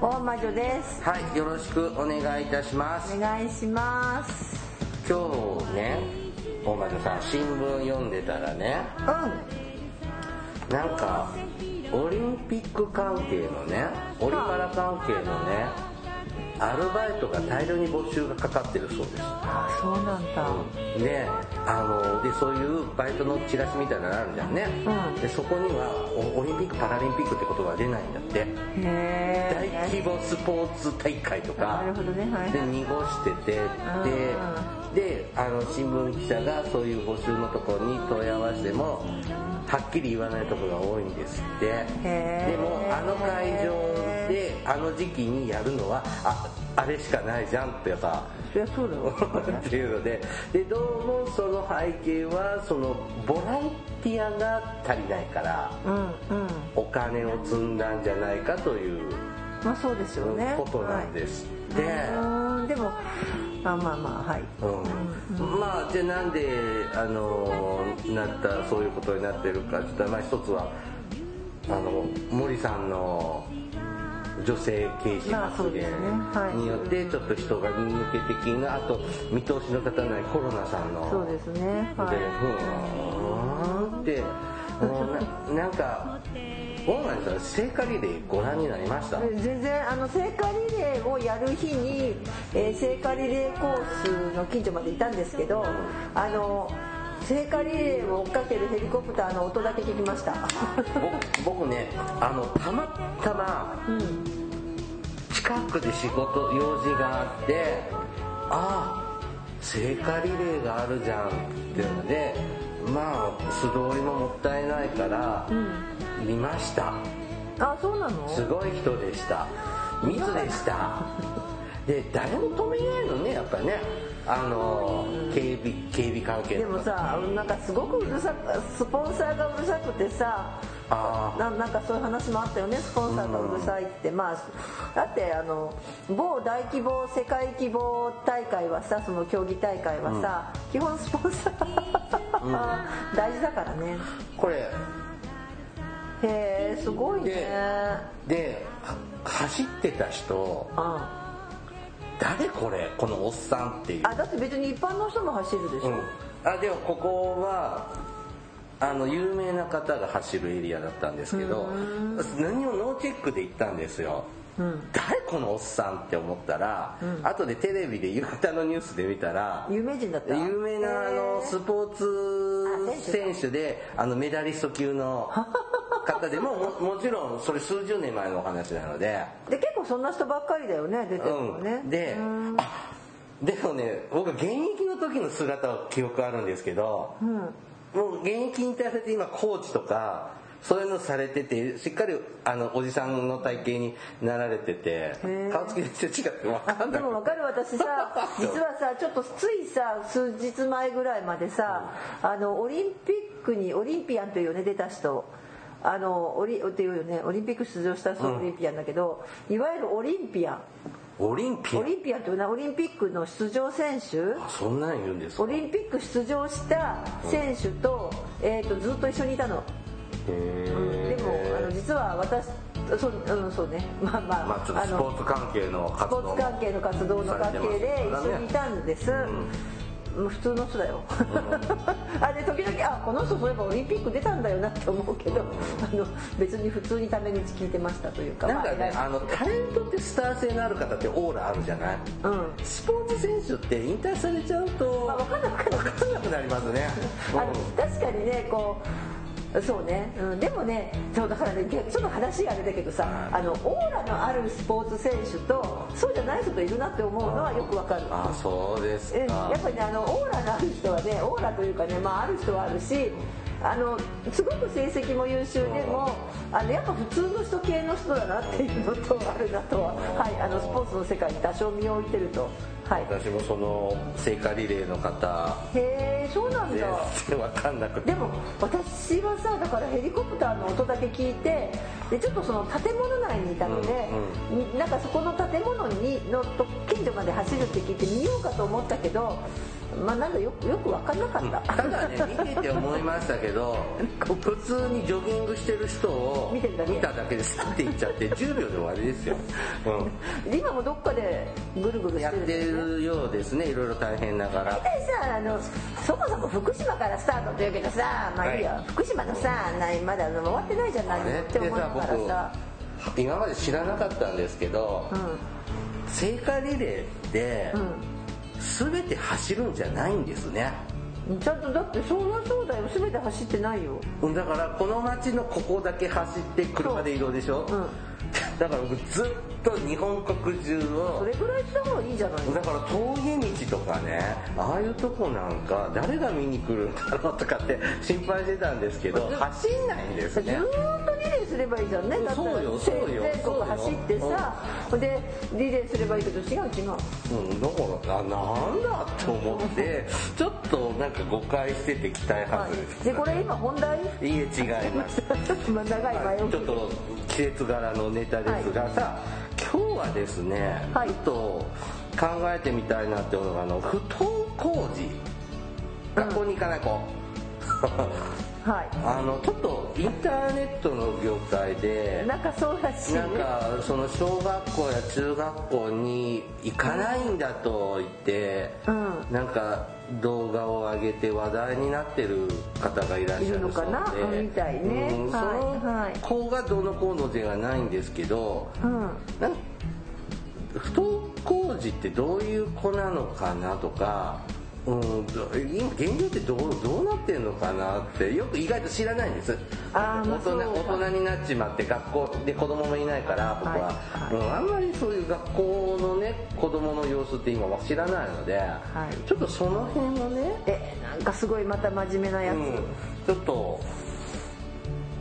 大魔女です。はいよろしくお願いいたします。お願いします。今日ね大魔女さん新聞読んでたらねうなんかオリンピック関係のねオリパラ関係のねアルバイトが大量に募集がかかってるそうです。あそうなんだ。であのでそういうバイトのチラシみたいなのあるじゃんね、うん。でそこにはおオリンピック・パラリンピックって言葉が出ないんだって。へ大規模スポーツ大会とか。なるほどねはいで濁してて。でであの新聞記者がそういう募集のところに問い合わせてもはっきり言わないところが多いんですって。でもあの会場であの時期にやるのはああれしかないじゃんってさそりゃそうだろっていうのででどうもその背景はそのボランティアが足りないからうんうん。お金を積んだんじゃないかというまあそうですよね。ことなんです。はい、でもあまあまあはい。うん。まあじゃあなんであのなったそういうことになってるかちょっとまあ一つはあの森さんの女性刑事発言によってちょっと人が抜けてきなあと見通しの立たないコロナさんの。そうですねはい。でふーんってなんか大前さん聖火リレーご覧になりました。全然あの聖火リレーをやる日に、えー聖火リレーコースの近所までいたんですけどあの聖火リレーを追っかけるヘリコプターの音だけ聞きました。僕僕ねあのたまたまうん。近くで仕事用事があってああ聖火リレーがあるじゃんっていうのでまあ素通りももったいないから見ました。あそうなの？すごい人でした。密でした。で誰も止めないのねやっぱりね。あの警備警備関係でのもさなんかすごくうるさくスポンサーがうるさくてさあななんかそういう話もあったよねスポンサーがうるさいって、まあだってあの某大規模世界規模大会はさその競技大会はさ、基本スポンサー、大事だからね。これへえすごいね。で走ってた人あ誰これこのおっさんっていう。あだって別に一般の人も走るでしょ、うん、あでもここはあの有名な方が走るエリアだったんですけど何をノーチェックで行ったんですよ、うん。誰このおっさんって思ったら、後でテレビで夕方のニュースで見たら有名人だった。有名なあのスポーツ選手であのメダリスト級の 方でもももちろんそれ数十年前のお話なので。で結構そんな人ばっかりだよね出てるのね、うん、ででもね僕現役の時の姿は記憶あるんですけど、うん。もう現役引退されて今コーチとかそういうのされててしっかりあのおじさんの体型になられててー。顔つき全然違って分かんでも分かる私さ 実はさちょっとついさ数日前ぐらいまでさあのオリンピックにオリンピアンというよね出た人あのオリっていうよねオリンピック出場した人はオリンピアンだけど、いわゆるオリンピアン。オリンピアオリンピアンというのはオリンピックの出場選手。あそんなんいるんですか？オリンピック出場した選手と,、えー、とずっと一緒にいたの、へでもあの実は私そう,、うん、そうね。ま あまあ、まあスポーツ関係のス活動もポーツ関係の活動の関係で一緒にいたんです、もう普通の人だよ、あで時々あこの人そういえばオリンピック出たんだよなって思うけど、あの別に普通にために聞いてましたというか。なんかねまああのタレントってスター性のある方ってオーラあるじゃない？うん。スポーツ選手って引退されちゃうとまあ分かんなくなる。分かんなくなりますね。あの確かにねこうそうね、うん、でもねそうだからね逆ちょっと話があれだけどさあのオーラのあるスポーツ選手とそうじゃない人といるなって思うのはよくわかる。あそうですやっぱりねあのオーラのある人はねオーラというかねまあある人はあるしあのすごく成績も優秀でもあのやっぱ普通の人系の人だなっていうのとあるなとは、はい、あのスポーツの世界に多少身を置いてるとはい。私もその聖火リレーの方。へえそうなんだ。全然分かんなくて。でも私はさだからヘリコプターの音だけ聞いてでちょっとその建物内にいたので、になんかそこの建物にのと近所まで走るって聞いて見ようかと思ったけどまあなんかよよく分かんなかった、ただね見てて思いましたけど 普通にジョギングしてる人を見ただけでスッて行っちゃって10秒で終わりですよ、今もどっかでぐるぐうん、るしやっててるよね。るようですねいろいろ大変ながら。大体さあのそもそも福島からスタートというけどさまあい。いや、はい福島のさまだ終わってないじゃないっってて思いながらさ。今まで知らなかったんですけど、う聖火リレーって、全て走るんじゃないんですね。んちゃんとだってそりゃそうだよ。全て走ってないよ。だからこの街のここだけ走って車で移動でしょ、うん。だから僕ずっと日本国中そをれぐらいした方がいいじゃないだから峠道とかねああいうとこなんか誰が見に来るんだろうとかって心配してたんですけど走んないんですずーね。っとリレーすればいいじゃんね。だったそうよらそうよ。全国走ってさでリレーすればいいけど違う違う。うん、だからあなんだと思って ちょっとなんか誤解してて期待は外れです。い。でこれ今本題？いいえ違います。まあ長い前置きちょっと季節柄のネタですが、さ今日はですね、はい。ちょっと考えてみたいなって思うのがあの不登校児。学校に行かない子、はい。あのちょっとインターネットの業界でなんかそうらしい。ねなんかその小学校や中学校に行かないんだと言って、うん。なんか動画を上げて話題になってる方がいらっしゃるのかな？みたいね。うんはいその子がどうのこうのじゃないんですけどうん。なん不登校児ってどういう子なのかなとか、うん、今現状ってどうどうなってんのかなってよく意外と知らないんです。あ大人大人になっちまって学校で子供もいないから僕は、はいうん、あんまりそういう学校のね子供の様子って今は知らないので、い。ちょっとその辺をね、えなんかすごいまた真面目なやつ、うん、ちょっと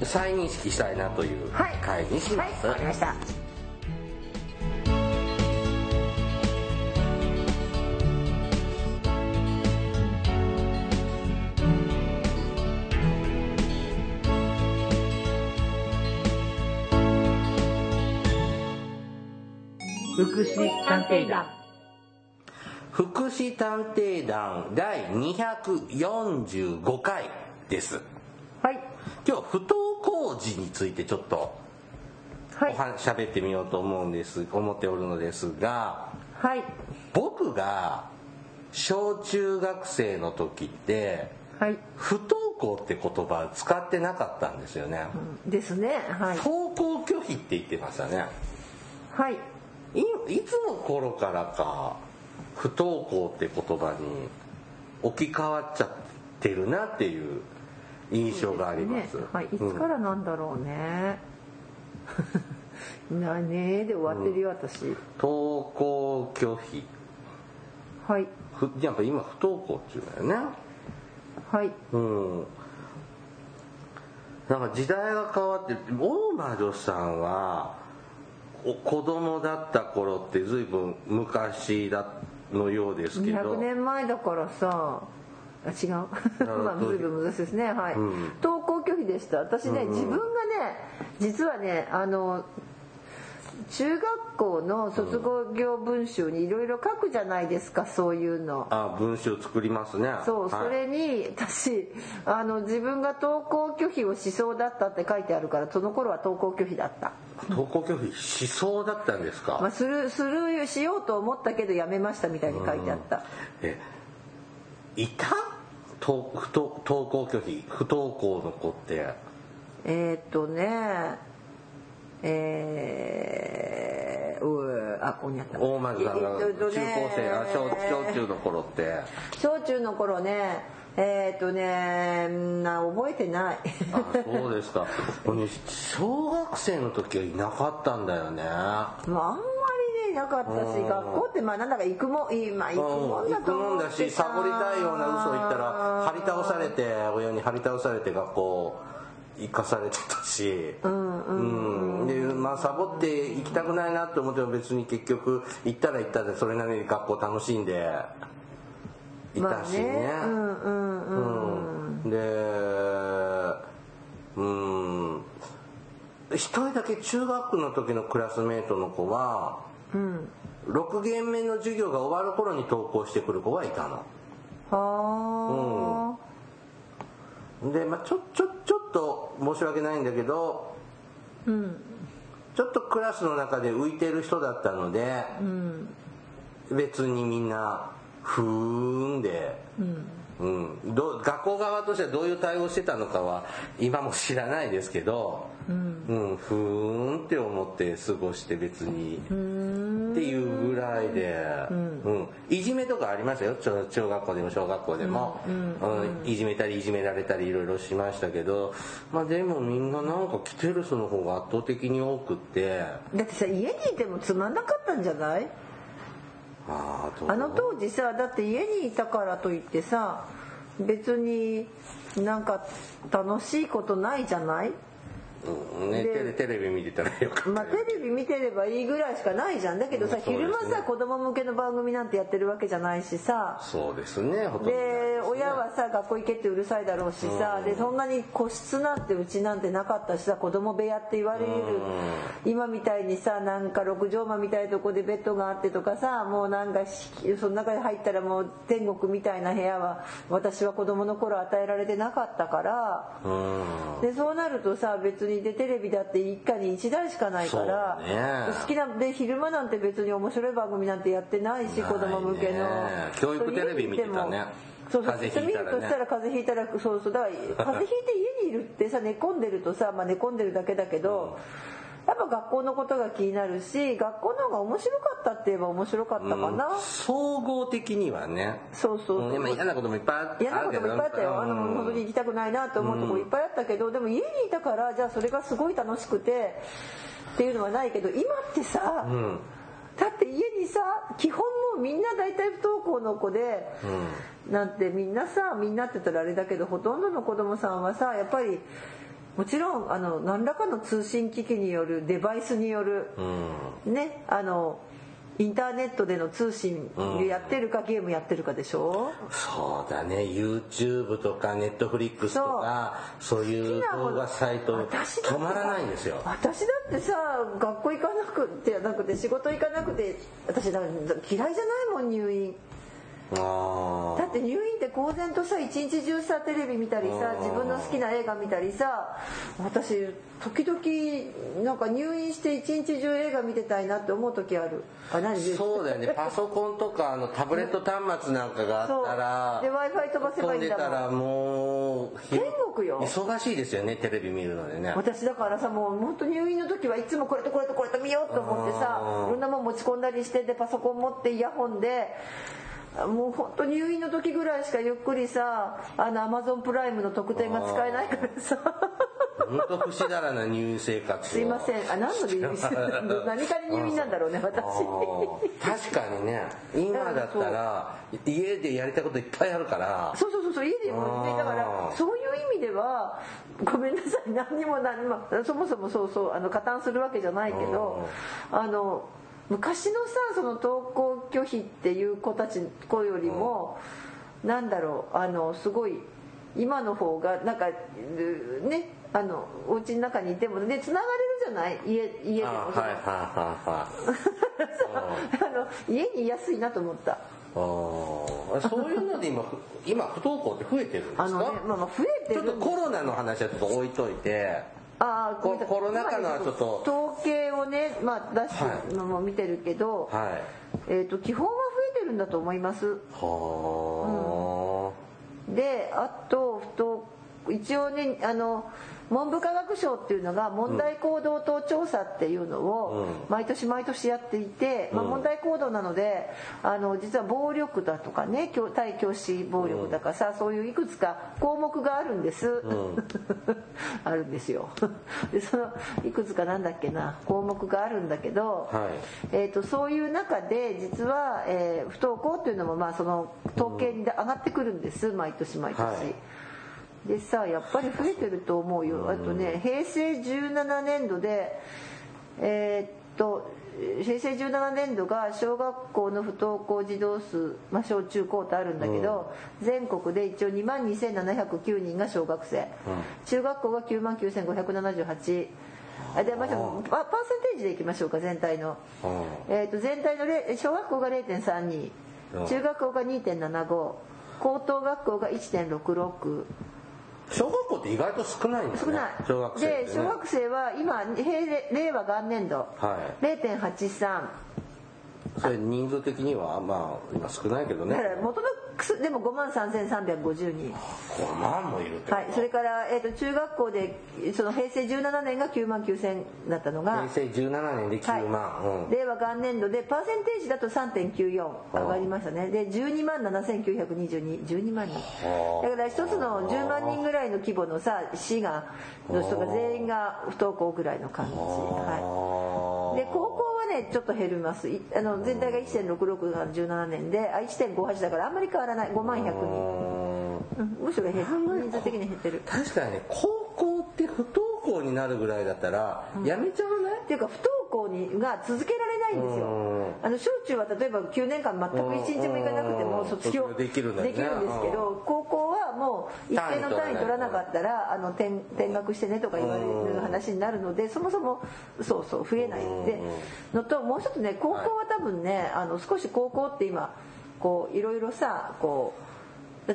再認識したいなというはい。回にします、はいわかりました福祉探偵団。福祉探偵団第245回です。はい。今日不登校児についてちょっとはい。お話喋ってみようと思うんです思っておるのですがはい。僕が小中学生の時ってはい、不登校って言葉使ってなかったんですよね。うん。ですね。はい。登校拒否って言ってましたね。はいいいつの頃からか不登校って言葉に置き換わっちゃってるなっていう印象があります。ねはい、いつからなんだろうね、なね。えで終わってるよ、私。登校拒否。はい。ふやっぱ今不登校っていうんだよね。はい。うん。なんか時代が変わって大魔女さんはお子供だった頃って随分昔だのようですけど。200年前だからさあ違う。まあずいぶん難しいですね。はい、うん。登校拒否でした。私ね、自分がね実はねあの中学校の卒業文集にいろいろ書くじゃないですかそういうの。あ文章作りますね。そう、はい。それに私あの自分が登校拒否をしそうだったって書いてあるからその頃は登校拒否だった、登校拒否しそうだったんですか、まあ、するするしようと思ったけどやめましたみたいに書いてあった、えいた？登校拒否？不登校の子って。えーっとねえー、うーあここにあった。大魔女さんが中高生あ小小中の頃って。小中の頃ね。えーっとねな覚えてない。あそうですか。俺小学生の時はいなかったんだよね。まああんまりねなかったしうん。学校ってまあなんだか行くもんまあ行くもんだ行くもと思んだしってさサボりたいような嘘言ったら張り倒されて親に張り倒されて学校行かされてたし。うんでまあサボって行きたくないなって思っても別に結局行ったら行ったでそれなりに学校楽しんでいたしね,、まあね。うんうんうんうん、でうん。一人だけ中学の時のクラスメートの子は、6限目の授業が終わる頃に登校してくる子がいたの。はで、まあ、ちょちょちょっと申し訳ないんだけど、ちょっとクラスの中で浮いてる人だったので、別にみんなふーんで、うん。どう学校側としてはどういう対応してたのかは今も知らないですけど、うん。ふーんって思って過ごして別にっていうぐらいで、うん。いじめとかありましたよ。中学校でも小学校でも、うんいじめたりいじめられたりいろいろしましたけど、まあ、でもみんななんか来てる人の方が圧倒的に多くって。だってさ家にいてもつまんなかったんじゃない？ああの当時さだって家にいたからといってさ別になんか楽しいことないじゃない？うん。テレビ見てたらよかったまあ、テレビ見てればいいぐらいしかないじゃん。だけどさ、ね。昼間さ子供向けの番組なんてやってるわけじゃないしさ。そうですねほとんど。でね親はさ学校行けってうるさいだろうしさ、でそんなに個室なんてうちなんてなかったしさ子供部屋って言われる、今みたいにさなんか六畳間みたいなとこでベッドがあってとかさもうなんかしその中に入ったらもう天国みたいな部屋は私は子供の頃与えられてなかったから。うん。でそうなるとさ別にでテレビだって一家に一台しかないから、ね。好きなで昼間なんて別に面白い番組なんてやってないし子供向けの。教育テレビ見てたね。そうそうね見るとしたら風邪ひいたらそうそうだから風邪ひいて家にいるってさ寝込んでるとさ、まあ、寝込んでるだけだけど、やっぱ学校のことが気になるし学校の方が面白かったって言えば面白かったかな、総合的にはね。そうそうそう、うん。まあ嫌なこともいっぱいあ嫌なこともいっぱいあったよ。あのうん本当に行きたくないなと思うとこいっぱいあったけどでも家にいたからじゃあそれがすごい楽しくてっていうのはないけど今ってさ、ん。だって家にさ基本もうみんな大体不登校の子で、なんてみんなさみんなって言ったらあれだけどほとんどの子供さんはさやっぱりもちろんあの何らかの通信機器によるデバイスによる、ねあのインターネットでの通信でやってるか、ゲームやってるかでしょ？そうだね。YouTube とか Netflix とかそう。いう動画サイト止まらないんですよ。私だってさ学校行かなくてなくて仕事行かなくて私だ嫌いじゃないもん入院。あだって入院って公然とさ一日中さテレビ見たりさうん自分の好きな映画見たりさ私時々なんか入院して一日中映画見てたいなって思う時ある。あ何ーそうだよね。パソコンとかあのタブレット端末なんかがあったらそう。で Wi-Fi 飛ばせばいいんだもん。飛んでたらもう天国よ。忙しいですよねテレビ見るのでね。私だからさもう本当入院の時はいつもこれとこれとこれと見ようと思ってさうんいろんなもん持ち込んだりしてでパソコン持ってイヤホンでもう本当入院の時ぐらいしかゆっくりさあのアマゾンプライムの特典が使えないからさ。本当不死だらな入院生活をすいません。あ何の入院何かに入院なんだろうね私。確かにね。今だったら家でやりたいこといっぱいあるから。そうそうそうそう家でもねあー。だからそういう意味ではごめんなさい何にも何にもそもそもそうそうあの加担するわけじゃないけどあの昔のさその登校拒否っていう子たち子よりもなんだろうあのすごい今の方がなんかうねあのお家の中にいてもねつながれるじゃない？家家でも。あはいはいはいはい。あの家にいやすいなと思った。あー。そういうので今 今不登校って増えてるんですか？あのねまあまあ増えてるちょっとコロナの話はちょっと置いといてあーココロナ禍のはちょっと。統計をね、まあ、出してるのも見てるけど、はい。えー、と基本は増えてるんだと思います。はであと不登一応ねあの文部科学省っていうのが問題行動等調査っていうのを毎年毎年やっていて、まあ、問題行動なのであの実は暴力だとかね教対教師暴力だかさ、そういういくつか項目があるんです、あるんですよ。でそのいくつかなんだっけな項目があるんだけど、はい。えー、とそういう中で実は、えー不登校っていうのもまあその統計に上がってくるんです毎年毎年。はいでさやっぱり増えてると思うよ。あとね平成17年度でえーっと平成17年度が小学校の不登校児童数、まあ、小中高とあるんだけど、全国で一応2万2709人が小学生、中学校が9万9578あでまあ、パパーセンテージでいきましょうか全体の、えーっと全体のれ小学校が0.32うん。中学校が2.75高等学校が1.66小学校って意外と少ないんだね。少ない。小学生って、ね、で小学生は今平成令和元年度、は0.83それ人数的にはまあ今少ないけどね。元のくすでも5万3350人。5万もいるはい。それから、えー、と中学校でその平成17年が9万9000だったのが。平成17年で9万、うん。令和元年度でパーセンテージだと3.94上がりましたね。で12万7922 12万人。だから一つの10万人ぐらいの規模のさ市がの人が全員が不登校ぐらいの感じ、はい、で高校はねちょっと減ります。いあの全体が1.66が17年であ1.58だからあんまり変わらない。5万100人、うん、むしろ減人数的に減ってる。確かにね高校って不登校になるぐらいだったらやめちゃわない、っていうか不登校にが続けられないんですよ。うん。あの小中は例えば9年間全く一日も行かなくてもうん卒業できるんですけど高校はもう一定の単位取らなかったらあの転転学してねとか言われる話になるのでそもそもそうそう増えない。でのともう一つね高校は多分ねあの少し高校って今こういろいろさこう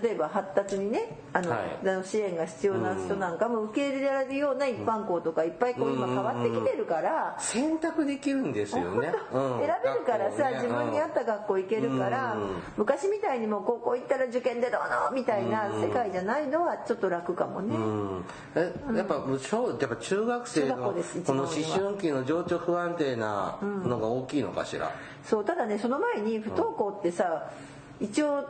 例えば発達にねあの、はい。支援が必要な人なんかも受け入れられるような一般校とかいっぱいこう今変わってきてるから。選択できるんですよね、うん。選べるからさ、ね。自分に合った学校行けるから、うん。昔みたいにもう高校行ったら受験でどうのみたいな世界じゃないのはちょっと楽かもね、うん。えやっぱ小やっぱ中学生のこの思春期の情緒不安定なのが大きいのかしら、そうただねその前に不登校ってさ一応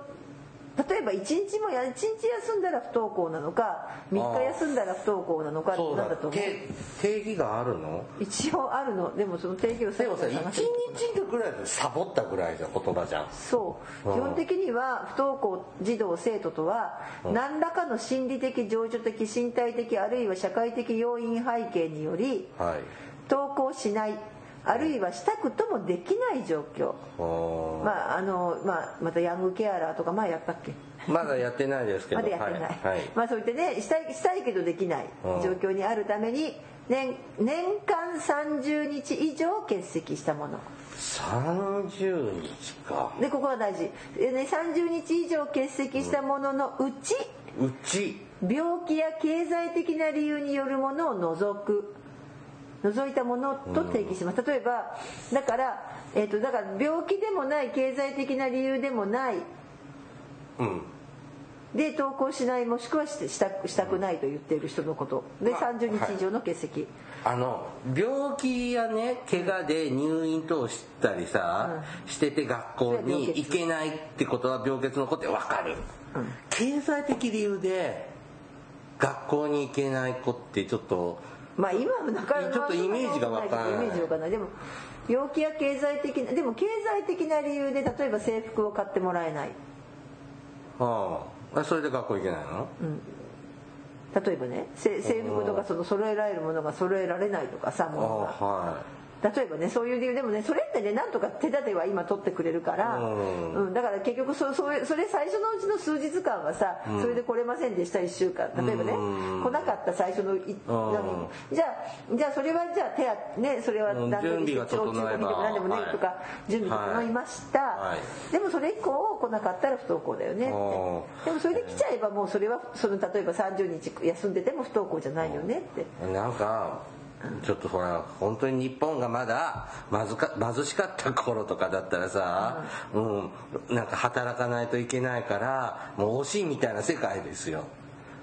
例えば1日もや1日休んだら不登校なのか3日休んだら不登校なのかそうだなんだと思う。定定義があるの？一応あるの。でもその定義をでもさ一探す日ぐらいでサボったぐらいじゃ言葉じゃん。そう。うん。基本的には不登校児童生徒とは何らかの心理的情緒的身体的あるいは社会的要因背景によりはい登校しないあるいはしたくともできない状況。まああの、まあ、またヤングケアラーとか前やったっけ？まだやってないですけど。まだやってない、はい。はい。まあそういってねしたいしたいけどできないうん。状況にあるために年年間30日以上欠席したもの。30日か。でここは大事。で、ね、30日以上欠席したもののうち、うち。病気や経済的な理由によるものを除く除いたものと定義します。例えばだから、えー、とだから病気でもない経済的な理由でもない。うん。で登校しないもしくはしたしたくないと言っている人のこと。でまあ30日以上の欠席、あの病気やね怪我で入院等したりさ、してて学校に行けないってことは病欠の子って分かる、経済的理由で学校に行けない子ってちょっとまあ今はなかなかちょっとイメージがわからない。イメージわかんない。でも病気や経済的なでも経済的な理由で例えば制服を買ってもらえない。ああ。それで学校行けないの、例えばねせ制服とかその揃えられるものが揃えられないとかさあものが。あは例えばねそういう理由でもねそれってねなんとか手立ては今取ってくれるから、うん。うんだから結局そそれそれ最初のうちの数日間はさ、それで来れませんでした1週間。例えばね、うん。来なかった最初のい何？じゃあじゃあそれはじゃあ手当ねそれはうん何でも中高でも何でもね、はい。とか準備整いました、はい。でもそれ以降来なかったら不登校だよねって。おでもそれで来ちゃえばもうそれはその例えば30日休んでても不登校じゃないよねって。いなんかちょっとほら本当に日本がまだまずか貧しかった頃とかだったらさ、うん、なんか働かないといけないからもう惜しいみたいな世界ですよ。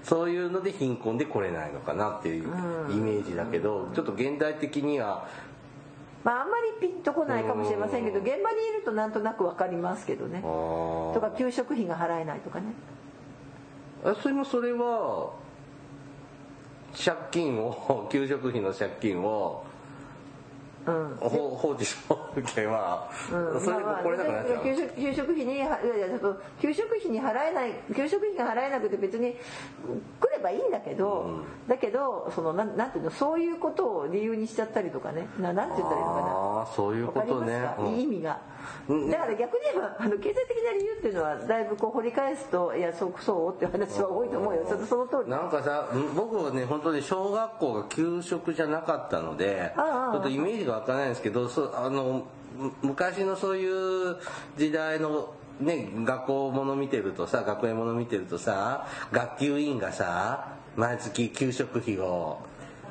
そういうので貧困で来れないのかなっていうイメージだけどちょっと現代的にはまああんまりピンとこないかもしれませんけど現場にいるとなんとなく分かりますけどね。とか給食費が払えないとかね。あそれもそれは借金を給食費の借金をうんほ放置証券は、うん。それもこれなくなっちゃう、給食給食費にいやいやちょっと給食費に払えない給食費が払えなくて別に来ればいいんだけど、だけどそのなんなんていうのそういうことを理由にしちゃったりとかね。ななんて言ったらいいのかなああそういうことね。うん。意味が、うん。だから逆に言えばあの経済的な理由っていうのはだいぶこう掘り返すといやそうそうっていう話は多いと思うよ。そその通り。なんかさん僕はね本当に小学校が給食じゃなかったのでちょっとイメージがわからないんですけどそうあのむ昔のそういう時代のね学校もの見てるとさ学園もの見てるとさ学級委員がさ毎月給食費を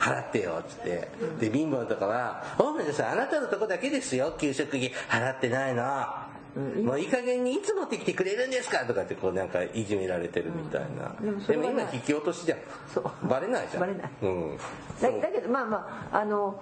払ってよっつって。で貧乏なとかは「お前さんあなたのとこだけですよ。給食費払ってないの」もういい加減にいつ持ってきてくれるんですか？とかってこうなんかいじめられてるみたいな、うん。でも今引き落としじゃん。そう。バレないじゃん。バレない。うん、だだけどまあまああの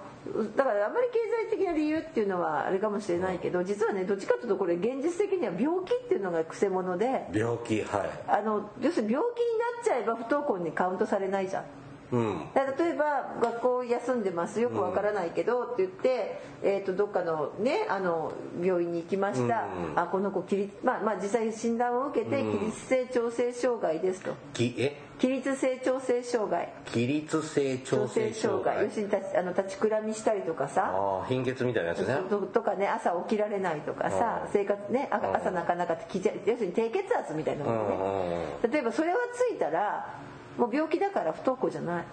だからあまり経済的な理由っていうのはあれかもしれないけど実はねどっちかというとこれ現実的には病気っていうのがくせ者で。病気はい。あの要するに病気になっちゃえば不登校にカウントされないじゃん。うん。例えば学校休んでますよくわからないけどって言って、えー、とどっかのねあの病院に行きました、うん。あこの子起立まあまあ実際診断を受けてうん。起立性調整障害ですと。きえ？起立性調整障害。起立性調整障害。要するに立ちあの立ちくらみしたりとかさ。貧血みたいなやつね。ととかね朝起きられないとかさうん。生活ね朝なかなかき要するに低血圧みたいなうものね。例えばそれがついたらもう病気だから不登校じゃない。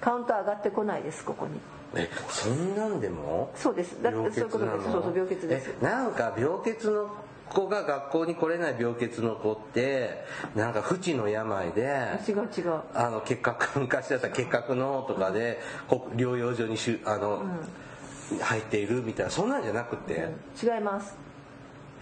カウント上がってこないですここに。えそんなんでも？そうです。だってそういうことです。そうそう病欠です。えなんか病欠の子が学校に来れない病欠の子ってなんか不治の病で違う違う。あの結核 昔だったら結核のとかでこ療養所にしゅあの、入っているみたいなそんなんじゃなくて、違います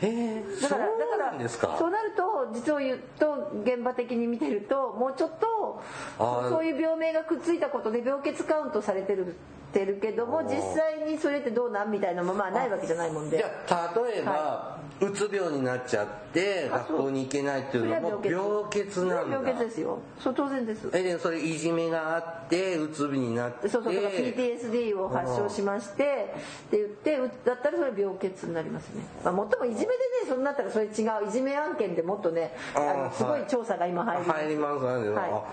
へえだからそうだからなんですか。そうなると実を言うと現場的に見てるともうちょっとそういう病名がくっついたことで病欠カウントされてるてるけども実際にそれってどうなんみたいなまあないわけじゃないもんで。じゃあ例えば、はうつ病になっちゃってあ学校に行けないっていうのも病欠なんだ。病欠ですよ。そう当然ですえでそれいじめがあってうつ病になって。そうそうだから PTSD を発症しましてって言ってうだったらそれ病欠になりますね、まあ、もっともいじめでねそんなったらそれ違ういじめ案件でもっとねあのすごい調査が今入ります。入ります。入ります、は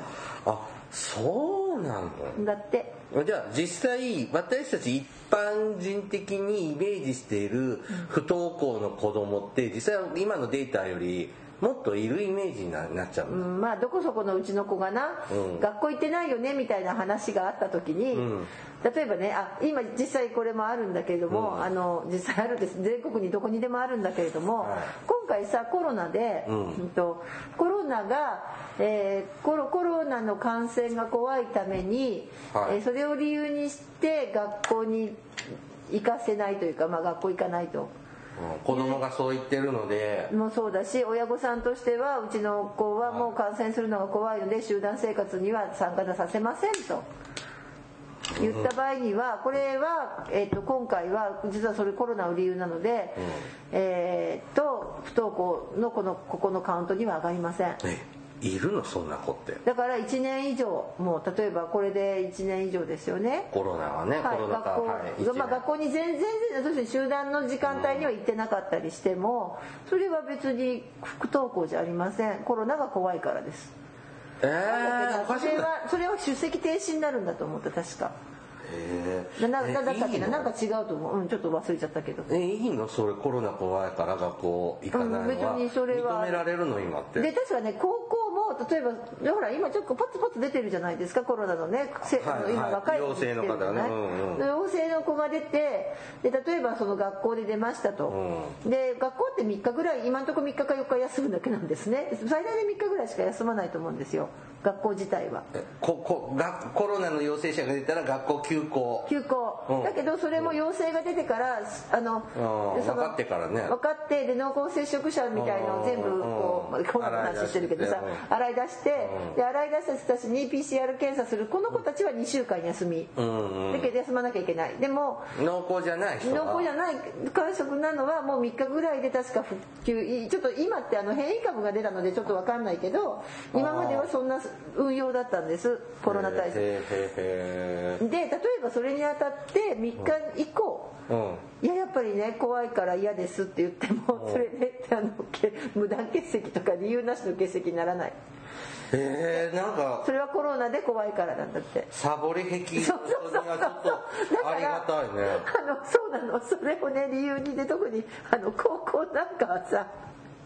ああそうなの？だって。じゃあ実際私たち一般人的にイメージしている不登校の子供って実際今のデータよりもっといるイメージにななっちゃううの、んまあどこそこのうちの子がな、うん。学校行ってないよねみたいな話があった時に、うん例えばねあ今実際これもあるんだけれども、うん。あの実際あるんです。全国にどこにでもあるんだけれども、はい。今回さコロナで、うん。うんとコロナが、えーコロコロナの感染が怖いために、はい。えーそれを理由にして学校に行かせないというか、まあ、学校行かないと。うん。子供がそう言ってるので。もそうだし親御さんとしてはうちの子はもう感染するのが怖いので集団生活には参加させませんと言った場合にはこれは、えー、と今回は実はそれコロナを理由なので、えー、と不登校のこのここのカウントには上がりません。えいるのそんな子って。だから1年以上もう例えばこれで1年以上ですよね。コロナはね、はい、コロナ禍学校、はいまあ、学校に全然要するに集団の時間帯には行ってなかったりしてもそれは別に不登校じゃありません。コロナが怖いからですえー、それはそれは出席停止になるんだと思った確か。ななだったっけななんか違うと思う。うんちょっと忘れちゃったけど。えいいの？それコロナ怖いから学校行かないのは、うん別にそれは認められるの今ってで確かね高校も例えばほら今ちょっとポツポツ出てるじゃないですかコロナのね、せはいはい今若い子陽性の方がねうんうんで陽性の子が出てで例えばその学校で出ましたと、で学校って3日ぐらい今のところ3日か4日休むだけなんですね最大で3日ぐらいしか休まないと思うんですよ学校自体は。えここがコロナの陽性者が出たら学校休校。休校、うん。だけどそれも陽性が出てからあの分かってからね。分かってで濃厚接触者みたいのを全部こうんうコロナの話してるけどさ洗い出してで洗い出した人たちに PCR 検査する。この子たちは2週間休み。うんうん。だけど休まなきゃいけない。でも濃厚じゃない人は。濃厚じゃない感触なのはもう3日ぐらいで確か復旧。ちょっと今ってあの変異株が出たのでちょっと分かんないけど今まではそんな運用だったんですコロナ対策。で例えばそれにあたって3日以降ーうん。いややっぱりね怖いから嫌ですって言ってもそれであのけ無断欠席とか理由なしの欠席にならない。えー、なんかそれはコロナで怖いからなんだって。サボり壁にはちょそうそう。そうありがたいね。あのそうなの。それをね理由にで特にあの高校なんかはさ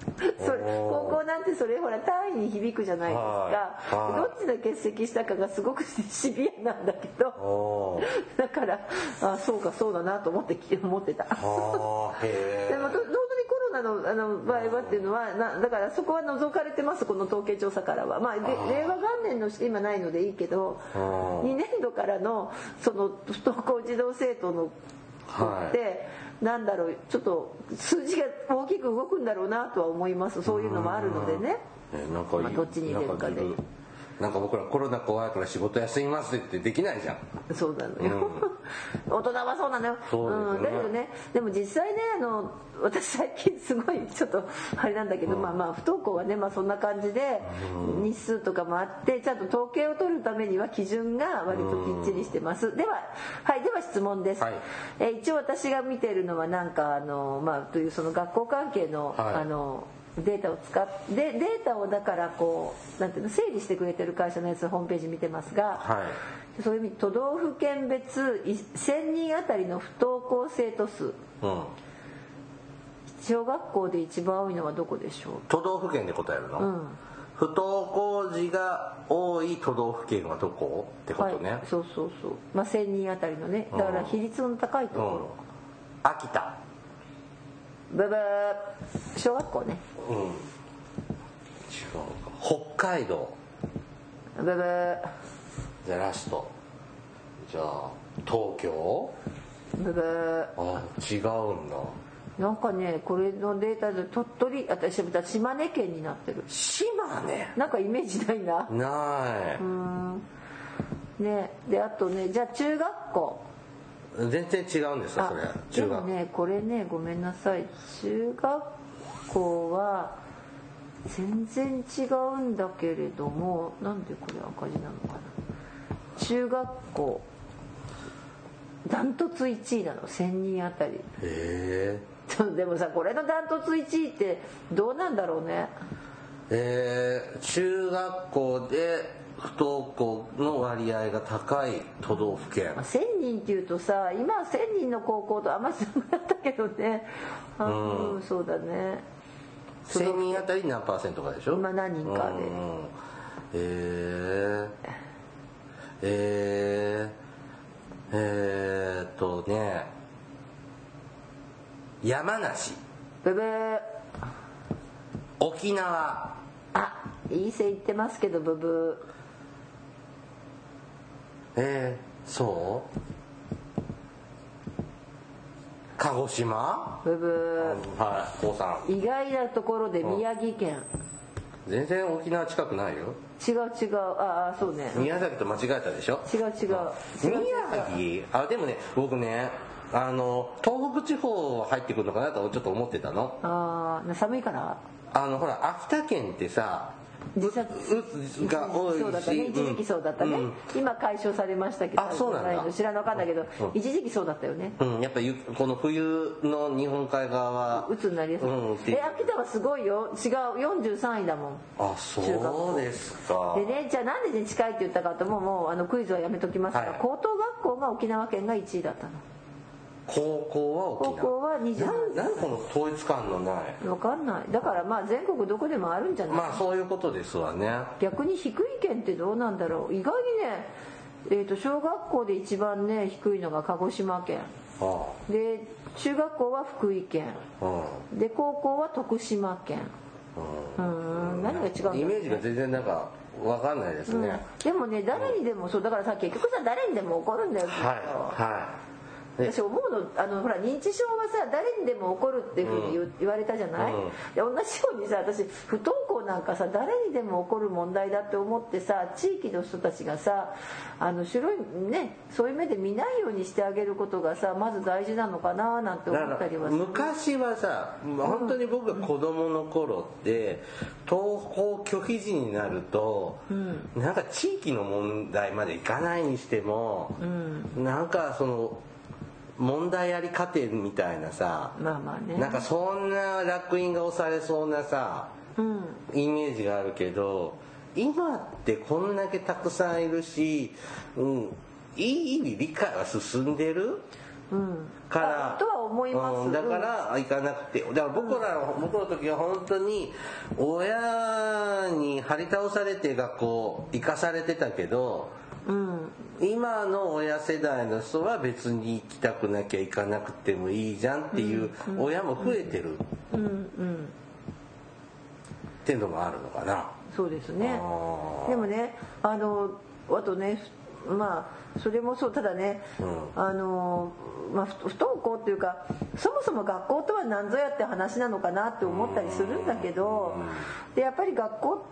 それ高校なんてそれほら単位に響くじゃないですか、はい。はい。どっちで欠席したかがすごくシビアなんだけど。だからあそうかそうだなと思って思ってた。でもと本当にコロナのあの場合はっていうのはなだからそこは除かれてますこの統計調査からは。まあで令和元年の今ないのでいいけどー2年度からのその不登校児童生徒の子って、なんだろうちょっと数字が大きく動くんだろうなとは思います。そういうのもあるのでね。えなんかどっちに入れるかでなんか僕らコロナ怖いから仕事休みますってできないじゃん。そうなのよ、大人はそうなのよ。そうね。ん、だけどね。でも実際ねあの私最近すごいちょっとあれなんだけど、まあまあ不登校はね、まあ、そんな感じで日数とかもあってちゃんと統計を取るためには基準が割ときっちりしてます。でははいでは質問です、はい。えー一応私が見てるのはなんかあのまあというその学校関係の、はい。あのデータを使ってデータをだからこうなんていうの整理してくれてる会社のやつホームページ見てますが、はい。そういう意味都道府県別1000人あたりの不登校生徒数。うん。小学校で一番多いのはどこでしょ都道府県で答えるの、ううん。不登校児が多い都道府県はどこ？ってことね、はい、そうそうそう。まあ1000人あたりのね。だから比率の高いとこうん。ろ、秋田ブブー。小学校ね。うん。違うか。北海道。ブブー。じゃあラストじゃあ東京？ブブー。あ違うんだ。なんかねこれのデータで鳥取私は島根県になってる。島根？なんかイメージないな。ない、うん。ね。であとねじゃあ中学校全然違うんですかそれで中学。もねこれねごめんなさい。中学校は全然違うんだけれどもなんでこれ赤字なのかな。中学校ダントツ1位なの。1000人あたり。へえ でもさこれのダントツ1位ってどうなんだろうね。えー、中学校で不登校の割合が高い都道府県。まあ1000人っていうとさ今は1000人の高校とあんまり少なかったけどね。あうん。そうだね。1000人あたり何パーセントかでしょ？まあ何人かで。うん。えー、えー、えー、っとね。山梨。ブブー。沖縄。あいい線いってますけどブブえー、そう？鹿児島？ー。ブブはい高さん。ー意外なところで宮城県。全然沖縄近くないよ。違う違う。ああそうね。宮崎と間違えたでしょ？違う違う。宮城？あでもね僕ねあの東北地方入ってくるのかなとちょっと思ってたの。ああ寒いから？あのほら秋田県ってさ実際うが多いしそうだったね。一時期そうだったね、うん。今解消されましたけどあそうなんだ知らなかったけど、うん。一時期そうだったよね。うん、やっぱりこの冬の日本海側は鬱になりやすい、うん。ってえ秋田はすごいよ。違う43位だもん。あ中学校。そうですか。でねじゃあなんでね近いって言ったかとももうあのクイズはやめときますが、はい。高等学校が沖縄県が1位だったの高校は沖縄。高校は27なんなんこの統一感のない。分かんない。だからまあ全国どこでもあるんじゃない、まあそういうことですわね。逆に低い県ってどうなんだろう？意外にねえー、と小学校で一番ね低いのが鹿児島県。あで中学校は福井県。あで高校は徳島県。うんうん何が違うんだろうイメージが全然なんかわかんないですね、でもね誰にでもそうだからさ結局さ誰にでも起こるんだよきっと。はい。はい。で私思うのあのほら認知症はさ誰にでも起こるっていうふうに言,、言われたじゃない、うん。で同じようにさ私不登校なんかさ誰にでも起こる問題だって思ってさ地域の人たちがさあの白いねそういう目で見ないようにしてあげることがさまず大事なのかななんて思ったりはする。昔はさ本当に僕が子供の頃って登校拒否時になると、なんか地域の問題までいかないにしても、なんかその問題あり家庭みたいなさ、まあまあね。なんかそんな烙印が押されそうなさ、うん。イメージがあるけど今ってこんだけたくさんいるし、うん、いい意味理解は進んでる？うん。からあとは思います。うんだから行かなくて。だから僕らの僕の時は本当に親に張り倒されて学校行かされてたけどうん。今の親世代の人は別に行きたくなきゃ行かなくてもいいじゃんっていう親も増えてるうんうんっていうのもあるのかな。そうですね。でもねあのあとねまあそれもそうただね、うん。あのまあ不不登校っていうかそもそも学校とは何ぞやって話なのかなって思ったりするんだけどでやっぱり学校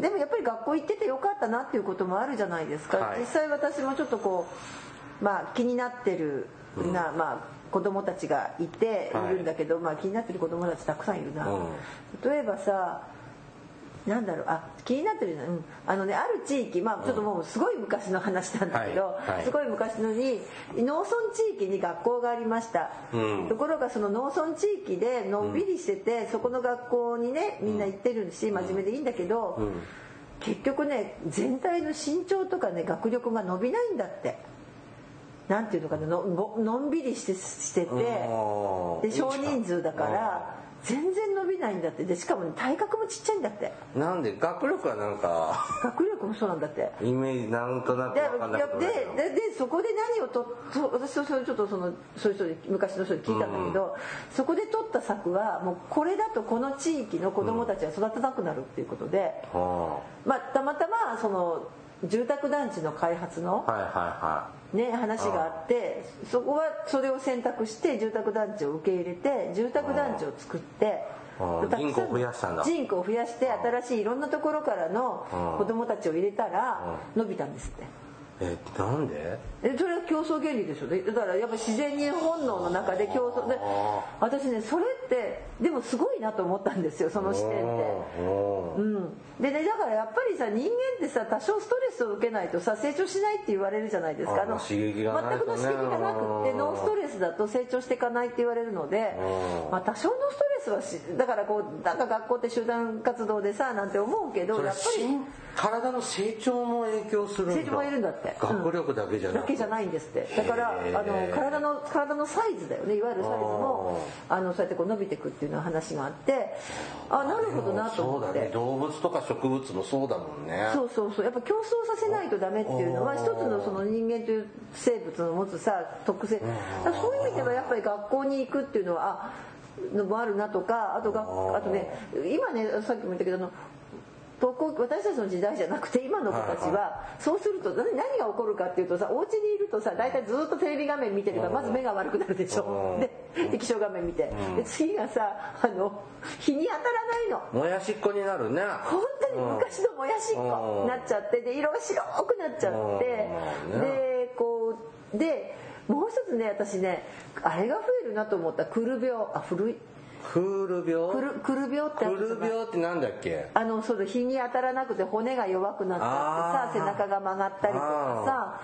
でもやっぱり学校行っててよかったなっていうこともあるじゃないですか、はい。実際私もちょっとこうまあ気になってるな、まあ子供たちがいているんだけど、まあ気になってる子供たちたくさんいるな、うん。例えばさなんだろう。あ気になってるな、うん、あのねある地域まあちょっともうすごい昔の話なんだけど、はいはい。すごい昔のに農村地域に学校がありました、うん。ところがその農村地域でのんびりしてて、そこの学校にねみんな行ってるし真面目でいいんだけど、うん。結局ね全体の身長とかね学力が伸びないんだって。なんていうのかなのののんびりしてしててで少人数だから全然伸びないんだって。でしかも、ね、体格もちっちゃいんだって。なんで？学力はなんか。学力もそうなんだって。イメージなんとなくで分かんなくでででそこで何をとそう私とそれちょっとそのそういう人に昔の人に聞いたんだけど、そこで取った策はもうこれだとこの地域の子供たちは育たなくなるっていうことで、はまあ、たまたまその住宅団地の開発のあはいはいはね、話があってそこはそれを選択して住宅団地を受け入れて住宅団地を作ってああたくさん人口を増やしたんだ。人口を増やして新しいいろんなところからの子供たちを入れたら伸びたんですって。いえなんで？えそれは競争原理でしょでだからやっぱ自然に本能の中で競争であ私ねそれってでもすごいなと思ったんですよその視点って。うん、でねだからやっぱりさ人間ってさ多少ストレスを受けないとさ成長しないって言われるじゃないですか。あまあ刺激がね。全くの刺激がなくってノーストレスだと成長していかないって言われるのでうん。まあ多少のストレスはしだからこうなんか学校って集団活動でさなんて思うけどやっぱり心体の成長も影響するんだ。成長もいるんだってうん学力だけじゃなくだけじゃないんですって。だからあの体の体のサイズだよね。いわゆるサイズもあのそうやってこう伸びていくっていうような話があって。あなるほどなと思って。そうだね。動物とか植物もそうだもんね。そうそうそう。やっぱ競争させないとダメっていうのは一つのその人間という生物の持つさ特性そういう意味ではやっぱり学校に行くっていうのはあのもあるなとかあとがあとね今ねさっきも言ったけどあの登校私たちの時代じゃなくて今の子たちはそうすると何何が起こるかっていうとさお家にいるとさ大体ずっとテレビ画面見てるからまず目が悪くなるでしょ？うん。で液晶画面見て。で次がさあの日に当たらないの。もやしっこになるね。本当に昔のもやしっこ。になっちゃってで色が白くなっちゃって。うん。でこうでもう一つね私ねあれが増えるなと思った。くる病。あ古いクール病？くるくる病ってクル病ってなんだっけ？あのその日に当たらなくて骨が弱くなっちゃってさ背中が曲がったりとかさ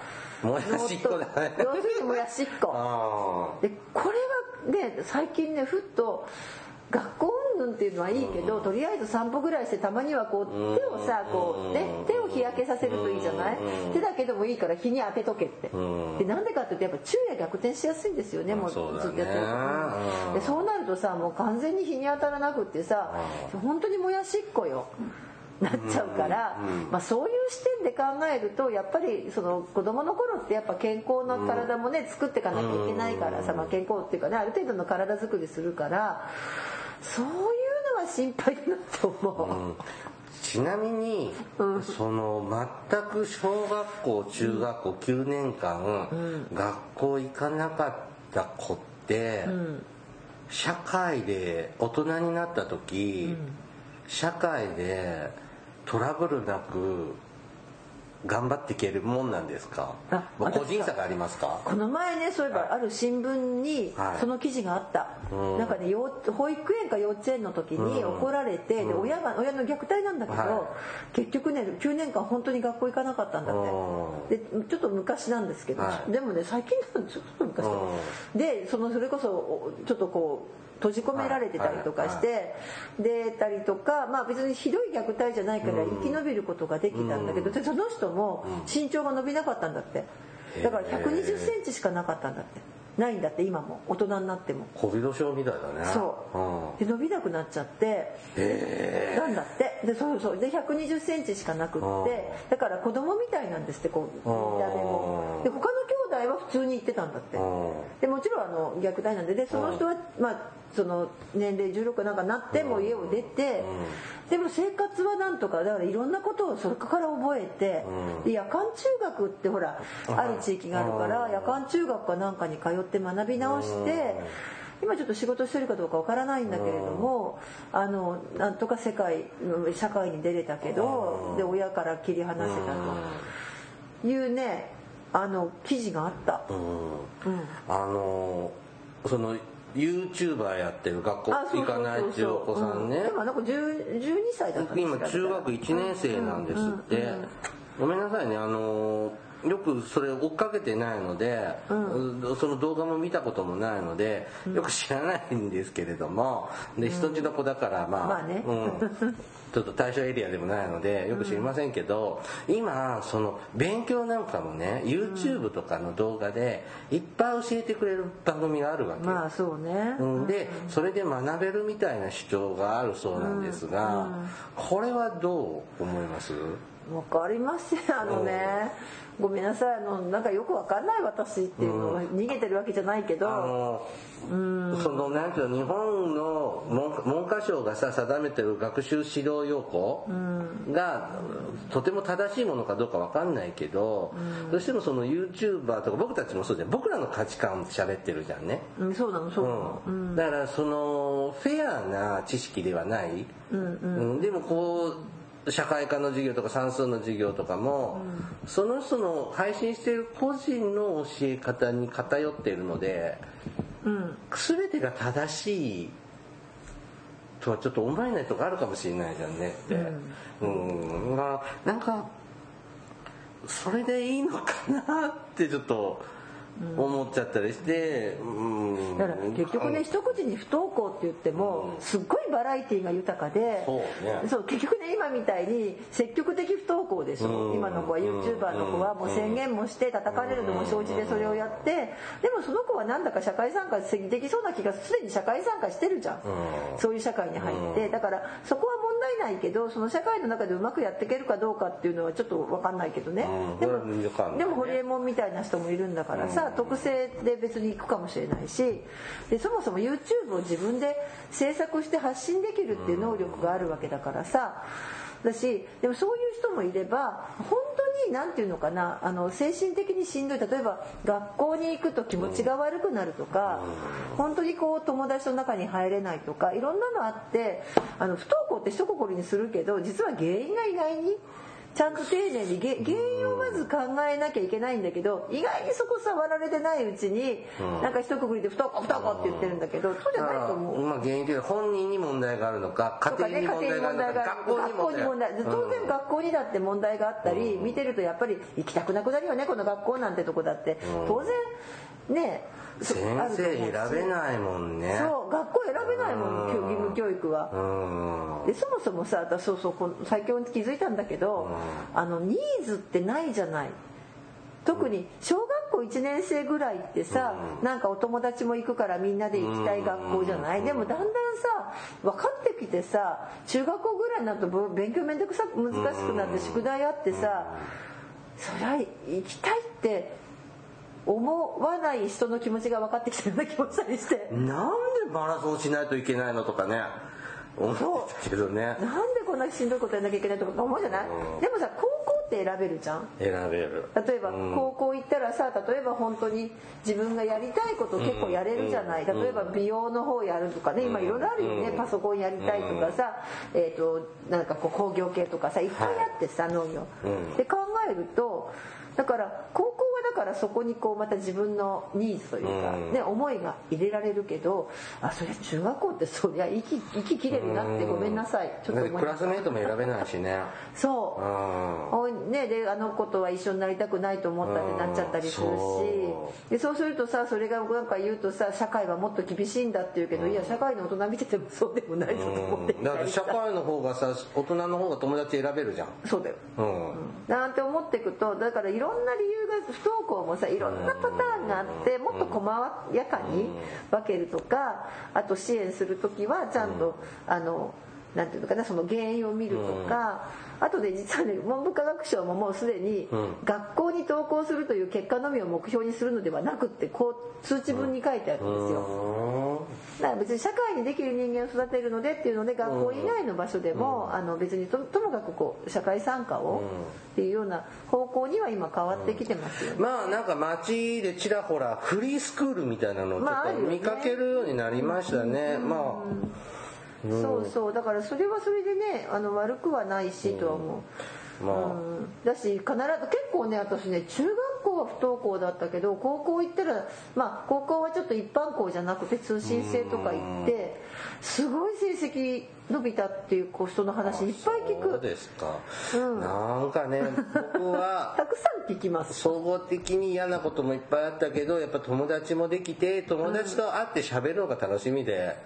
もやしっこだね。要するにもやしっこ。あでこれはね最近ねふっと学校云々っていうのはいいけどとりあえず散歩ぐらいしてたまにはこう手をさこうね手を日焼けさせるといいじゃない？手だけでもいいから日に当てとけって。でなんでかっていうとやっぱ昼夜逆転しやすいんですよねもうずっとやってると。でそうなるとさもう完全に日に当たらなくってさ本当にもやしっこよ。なっちゃうから、まあ、そういう視点で考えるとやっぱりその子供の頃ってやっぱ健康な体もね作っていかなきゃいけないからさ、まあ、健康っていうかねある程度の体作りするからそういうのは心配だなと思う。ちなみに、その全く小学校中学校9年間、学校行かなかった子って、社会で大人になった時、社会でトラブルなく頑張っていけるもんなんですか？個人私差がありますか？この前ねそういえばある新聞にはい。その記事があった、うん。なんかね幼保育園か幼稚園の時にうん。怒られて、で親が親の虐待なんだけど、は結局ね9年間本当に学校行かなかったんだって、でちょっと昔なんですけど、はい。でもね最近なんちょっと昔だでそのそれこそおちょっとこう閉じ込められてたりとかして、でたりとかまあ別にひどい虐待じゃないから生き延びることができたんだけど、でその人も身長が伸びなかったんだって。だから120センチしかなかったんだって。ないんだって今も。大人になっても。小人症みたいだね。そう。で伸びなくなっちゃってなんだって。でそうそうで120センチしかなくってだから子供みたいなんですってこう見た目も。で他の兄弟は普通に行ってたんだって。でもちろんあの虐待なんで。でその人は、まあ、その年齢16なんかなっても家を出て、でも生活はなんとかだからいろんなことをそれから覚えて、で夜間中学ってほらある地域があるから夜間中学かなんかに通って学び直して。今ちょっと仕事してるかどうかわからないんだけれどもあのなんとか世界社会に出れたけどで親から切り離せたというねあの記事があった。うん。あのその YouTuber やってる学校行かないっていう。お子さんね。ん。か10 12歳だった今中学1年生なんですって。ごめんなさいね。あのよくそれ追っかけてないので、その動画も見たこともないのでよく知らないんですけれどもで人んちの子だからまあ、まあね。うん。ちょっと対象エリアでもないのでよく知りませんけど、今その勉強なんかもね YouTube とかの動画でいっぱい教えてくれる番組があるわけ。よまあそうね、うん。でそれで学べるみたいな主張があるそうなんですが、これはどう思います？わかりますよあのね、ごめんなさい。あのなんかよくわかんない私っていうのを逃げてるわけじゃないけど、あのそのなんていうの日本の文文科省がさ定めてる学習指導要項がとても正しいものかどうかわかんないけど、どうしてもその YouTuber とか僕たちもそうじゃん。僕らの価値観喋ってるじゃんね。うん、そうなのそうなの、うん、だからそのフェアな知識ではない、うん。でもこう社会科の授業とか算数の授業とかも、その人の配信している個人の教え方に偏っているのでうん。全てが正しいとはちょっと思えないとこあるかもしれないじゃんねって。うん、まあなんかそれでいいのかなってちょっと思っちゃったりして、うん、だから結局ね一口に不登校って言ってもすっごいバラエティーが豊かでそうね。結局ね今みたいに積極的不登校でしょ。うん。今の子は YouTuber の子はもう宣言もして叩かれるのも承知でそれをやってでもその子はなんだか社会参加できそうな気がすでに社会参加してるじゃん。そういう社会に入ってだからそこは問題ないけどその社会の中でうまくやっていけるかどうかっていうのはちょっと分かんないけどね。うん。でもでもホリエモンみたいな人もいるんだからさ特性で別に行くかもしれないしでそもそも YouTube を自分で制作して発信できるっていう能力があるわけだからさだしでもそういう人もいれば本当に何て言うのかなあの精神的にしんどい。例えば学校に行くと気持ちが悪くなるとか本当にこう友達の中に入れないとかいろんなのあってあの不登校って一括りにするけど実は原因が意外にちゃんと丁寧にげ原因をまず考えなきゃいけないんだけど意外にそこ触られてないうちになんか一括りで不登校不登校って言ってるんだけどそうじゃないと思う。まあ原因という本人に問題があるのか家庭に問題があるのか学校に問題当然学校にだって問題があったり見てるとやっぱり行きたくなくなるよねこの学校なんてとこだって。当然ね先生選べないもんね。そう学校選べないもん義務教育は。うん。でそもそもさ私そうそう最近気づいたんだけど、あのニーズってないじゃない。特に小学校1年生ぐらいってさ、なんかお友達も行くからみんなで行きたい学校じゃない、でもだんだんさ分かってきてさ中学校ぐらいになるとぶ勉強めんどくさ難しくなって宿題あってさ、そりゃ行きたいって思わない人の気持ちが分かってきたような気もしたりして。なんでマラソンしないといけないのとかね。思ったけどね。なんでここんなしんどいことやんなきゃいけないとか思うじゃない、うん。でもさ高校って選べるじゃん。選べる。例えばうん。高校行ったらさ例えば本当に自分がやりたいこと結構やれるじゃない？うん。例えば美容の方やるとかね。今いろいろあるよね。うん。パソコンやりたいとかさ。えっとなんかこう工業系とかさいっぱいあってさ農業。うん。で考えるとだから高校はだからそこにこうまた自分のニーズというかうん。ね思いが入れられるけどあそりゃ中学校ってそりゃ息息切れるなってごめんなさい。ちょっと思いクラスメートも選べないしね。そう。ね、であの子とは一緒になりたくないと思ったってなっちゃったりするし。そでそうするとさそれがなんか言うとさ社会はもっと厳しいんだって言うけど、いや社会の大人見ててもそうでもないぞと思って。うん。だから社会の方がさ大人の方が友達選べるじゃん。そうだよ。うん。なんて思っていくとだからいろんな理由が不登校もさいろんなパターンがあってもっと細やかに分けるとかあと支援する時はちゃんとあのなんていうのかなその原因を見るとかあとで実はね文部科学省ももうすでにうん。学校に登校するという結果のみを目標にするのではなくってこう通知文に書いてあるんですよ。だから別に社会にできる人間を育てるのでっていうので学校以外の場所でも、あの別にとともかくこう社会参加をっていうような方向には今変わってきてますよね。まあなんか街でちらほらフリースクールみたいなのをちょっと見かけるようになりましたね。まあ。そうそう。だからそれはそれでねあの悪くはないしとは思う。まあ。うん。だし必ず結構ね私ね中学校は不登校だったけど高校行ったらまあ高校はちょっと一般校じゃなくて通信制とか行ってすごい成績伸びたっていう人の話いっぱい聞そうくですか、うん。なんかね僕は たくさん聞きます。総合的に嫌なこともいっぱいあったけどやっぱ友達もできて友達と会って喋るのが楽しみで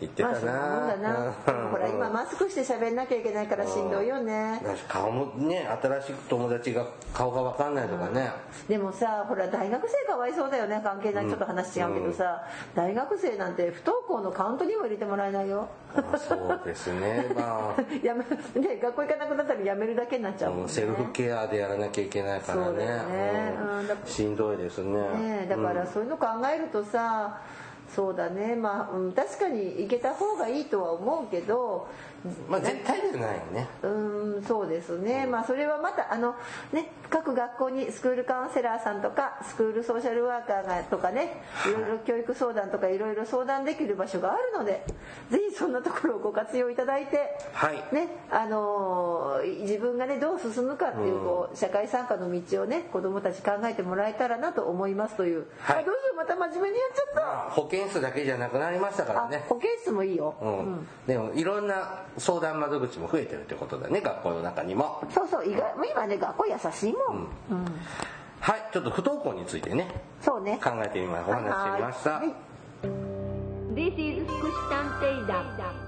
行ってたな、まあなうん。ほら今マスクして喋んなきゃいけないからしんどいよね。顔もね新しく友達が顔が分かんないとかね、でもさほら大学生かわいそうだよね。関係ない。ちょっと話違うけどさ。大学生なんて不登校のカウントにも入れてもらえないよ。まあそうですね。まあ。やめね学校行かなくなったらやめるだけになっちゃうもんね。セルフケアでやらなきゃいけないからね。ね。うん。しんどいですね。ねえだからそういうの考えるとさそうだね。まあ、うん、確かに行けた方がいいとは思うけどまあ絶対じゃないよね。うんそうですね。まあそれはまたあのね各学校にスクールカウンセラーさんとかスクールソーシャルワーカーがとかねいろいろ教育相談とかいろいろ相談できる場所があるのでぜひそんなところをご活用いただいてはい。ねあのー自分がねどう進むかっていうこう社会参加の道をね子どもたち考えてもらえたらなと思いますという、はい。あどうしようまた真面目にやっちゃった、保健室だけじゃなくなりましたからね。あ保健室もいいよ、うん、でもいろんな相談窓口も増えてるってことだね学校の中にも。そうそう意外今ね学校優しいもん、うん。はいちょっと不登校についてねそうね。考えてみまお話ししてみました、はい。This is 福祉探偵団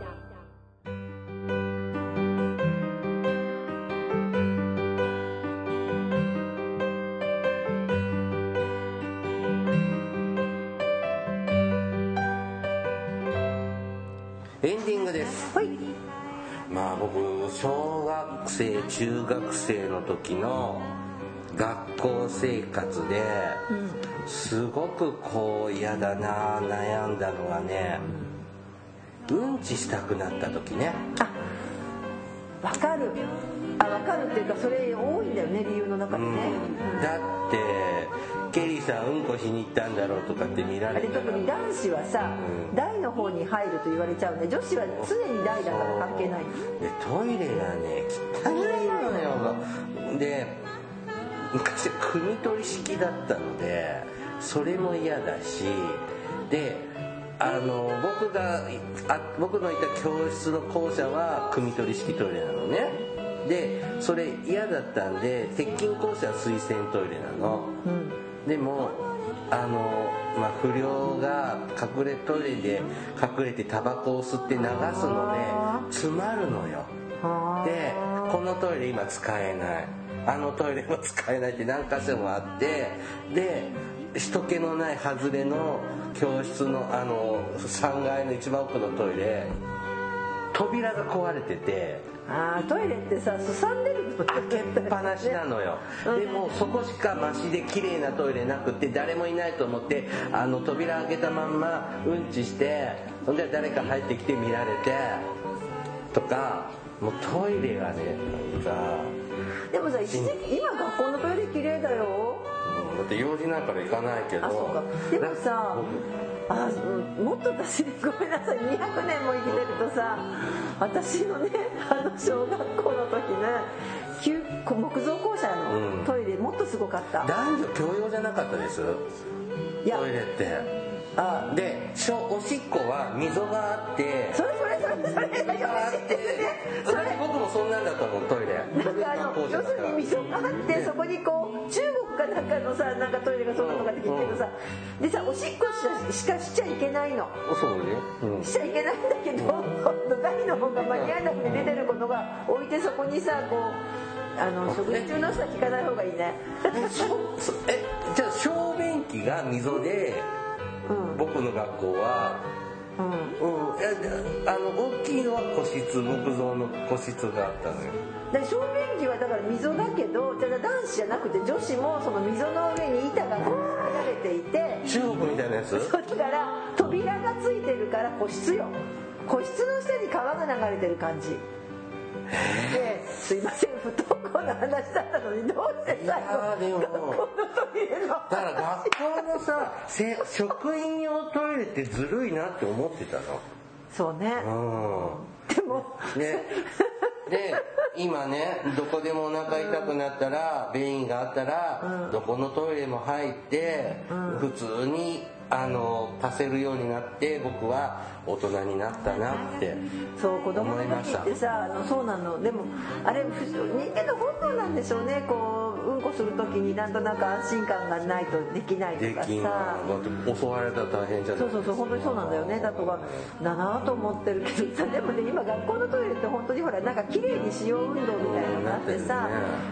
小学生中学生の時の学校生活ですごくこう嫌だな悩んだのがねうんちしたくなった時ね。あわかる。あわかるっていうかそれ多いんだよね理由の中にね、だってケリーさんうんこしに行ったんだろうとかって見らあれたら。れ特に男子はさ、うん。台の方に入ると言われちゃうね。女子は常に台だから関係ない。でトイレがね汚いのよ。で昔汲み取り式だったのでそれも嫌だしであの僕があ僕のいた教室の校舎は汲み取り式トイレなのねでそれ嫌だったんで鉄筋校舎は水洗トイレなの。うん。でもあの、まあ、不良が隠れトイレで隠れてタバコを吸って流すので詰まるのよ。あ。でこのトイレ今使えない。あのトイレも使えないって何箇所もあってで人気のない外れの教室のあの3階の一番奥のトイレ扉が壊れててあートイレってさすさんでるの開けっぱなしなのよ。でもそこしかマシで綺麗なトイレなくて誰もいないと思ってあの扉開けたまんまうんちしてそんで誰か入ってきて見られてとかもうトイレがねなんか、でもさ一時期今学校のトイレ綺麗だよ。うんだって用事なんかで行かないけどでもさあうんもっと私ごめんなさい200年も生きてるとさ私のねあの小学校の時ね旧木造校舎うん。のトイレもっとすごかった、男女共用じゃなかったです？いや。トイレってあでしょおしっこは溝があってそれそれそれそれそれ溝があってそれ僕もそんなんだと思うトイレなんかあの要するに溝があってそこにこう中国かなんかのさなんかトイレがそうなのかって聞くけどさでさおしっこしかしちゃいけないのそうよ、うん、しちゃいけないんだけど大の方が間に合わなくて出てることが置いてそこにさこうあの食事中の人は聞かない方がいいねそえじゃあ小便器が溝で僕の学校はうん。うん。いやあの大きいのは個室木造の個室があったのよ。で小便器はだから溝だけどじゃあ男子じゃなくて女子もその溝の上に板がこう張られていて中国みたいなやつ？そうだから扉がついてるから個室よ。個室の下に川が流れてる感じですいません不登校の話だったのにどうして？最やーでも後学校のトイレのだから学校のさせ職員用トイレってずるいなって思ってたそうね。のでもうんでで今ねどこでもお腹痛くなったら便意があったら、どこのトイレも入って、普通にあの足せるようになって僕は大人になったなってそう子供の時ってさあのそうなの。でもあれ不人間の本能なんでしょうね。こううんこする時になんとなく安心感がないとできないとかさ。襲われたら大変じゃないそうそうそう本当にそうなんだよね。だとかだなと思ってるけどさでもね今学校のトイレって本当にほらなんか綺麗にしよう運動みたいなのがあってさ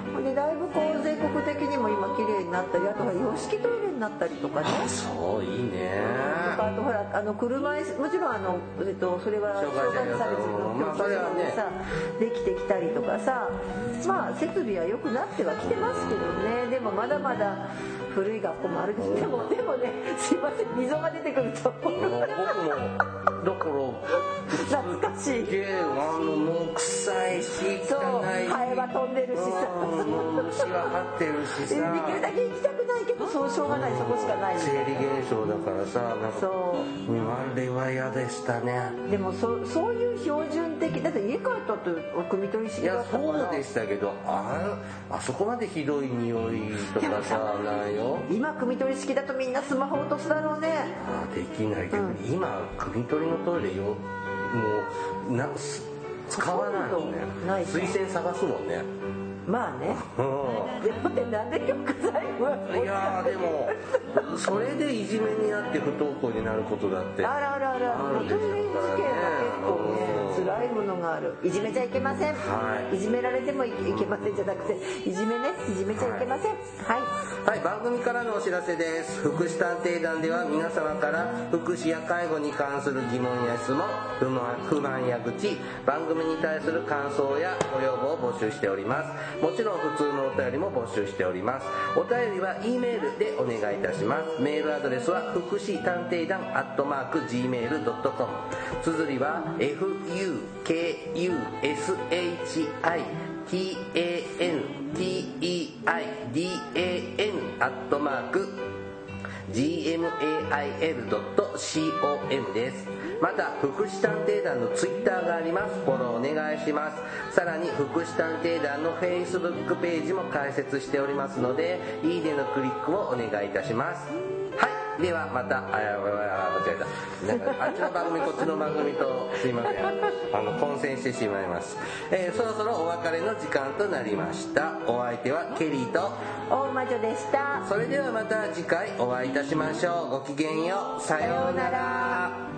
うんほんでだいぶこう全国的にも今綺麗になったりあとは洋式トイレになったりとかね。あそういいね。とかあとほらあの車椅子もちろんあの、えっと、それは障害者差別のまあそれはね。でさできてきたりとかさまあ設備は良くなってはきてますけどね。でもまだまだ古い学校もあるしでもでもねすいません溝が出てくると僕もだから懐かしい。すげえあのもう臭いしそう汚い。ハエは飛んでるしさ虫は張ってるしできさるだけ行きたくないけどそうしょうがないそこしかない生理現象だからさなんかそううんあれは嫌でしたね。でもそそういう標準的だって家帰ったって汲み取り式だいやったから。そうでしたけどああそこまでひどい匂いとかさないよ。今汲み取り式だとみんなスマホ落とすだろうね。あできないけど、うん。今汲み取りのトイレよもうなす使わないもんね。探すもんね。まあね。うでもねなんで今日最後はんいやーでもそれでいじめにあって不登校になることだってあらあらあら。あるでしょトイレ事件は結構ね辛いものがあるいじめちゃいけません、はいいじめられてもいけませんじゃなくていじめねいじめちゃいけませんはい、はい、番組からのお知らせです。福祉探偵団では皆様から福祉や介護に関する疑問や質問、不満や愚痴、番組に対する感想やご要望を募集しております。もちろん普通のお便りも募集しております。お便りは E メールでお願いいたします。メールアドレスは福祉探偵団アットマーク Gmail.com。綴りは fukushi KUSHITANTEIDAN アットマーク gmail.com です。また福祉探偵団のツイッターがあります。フォローお願いします。さらに福祉探偵団の Facebook ページも開設しておりますのでいいねのクリックをお願いいたします。ではまたあ間違えた。あっちの番組 こっちの番組とすいません。あの混戦してしまいます、えーそろそろお別れの時間となりました。お相手はケリーと大魔女でした。それではまた次回お会いいたしましょう。ごきげんよう。さようなら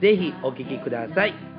ぜひお聴きください。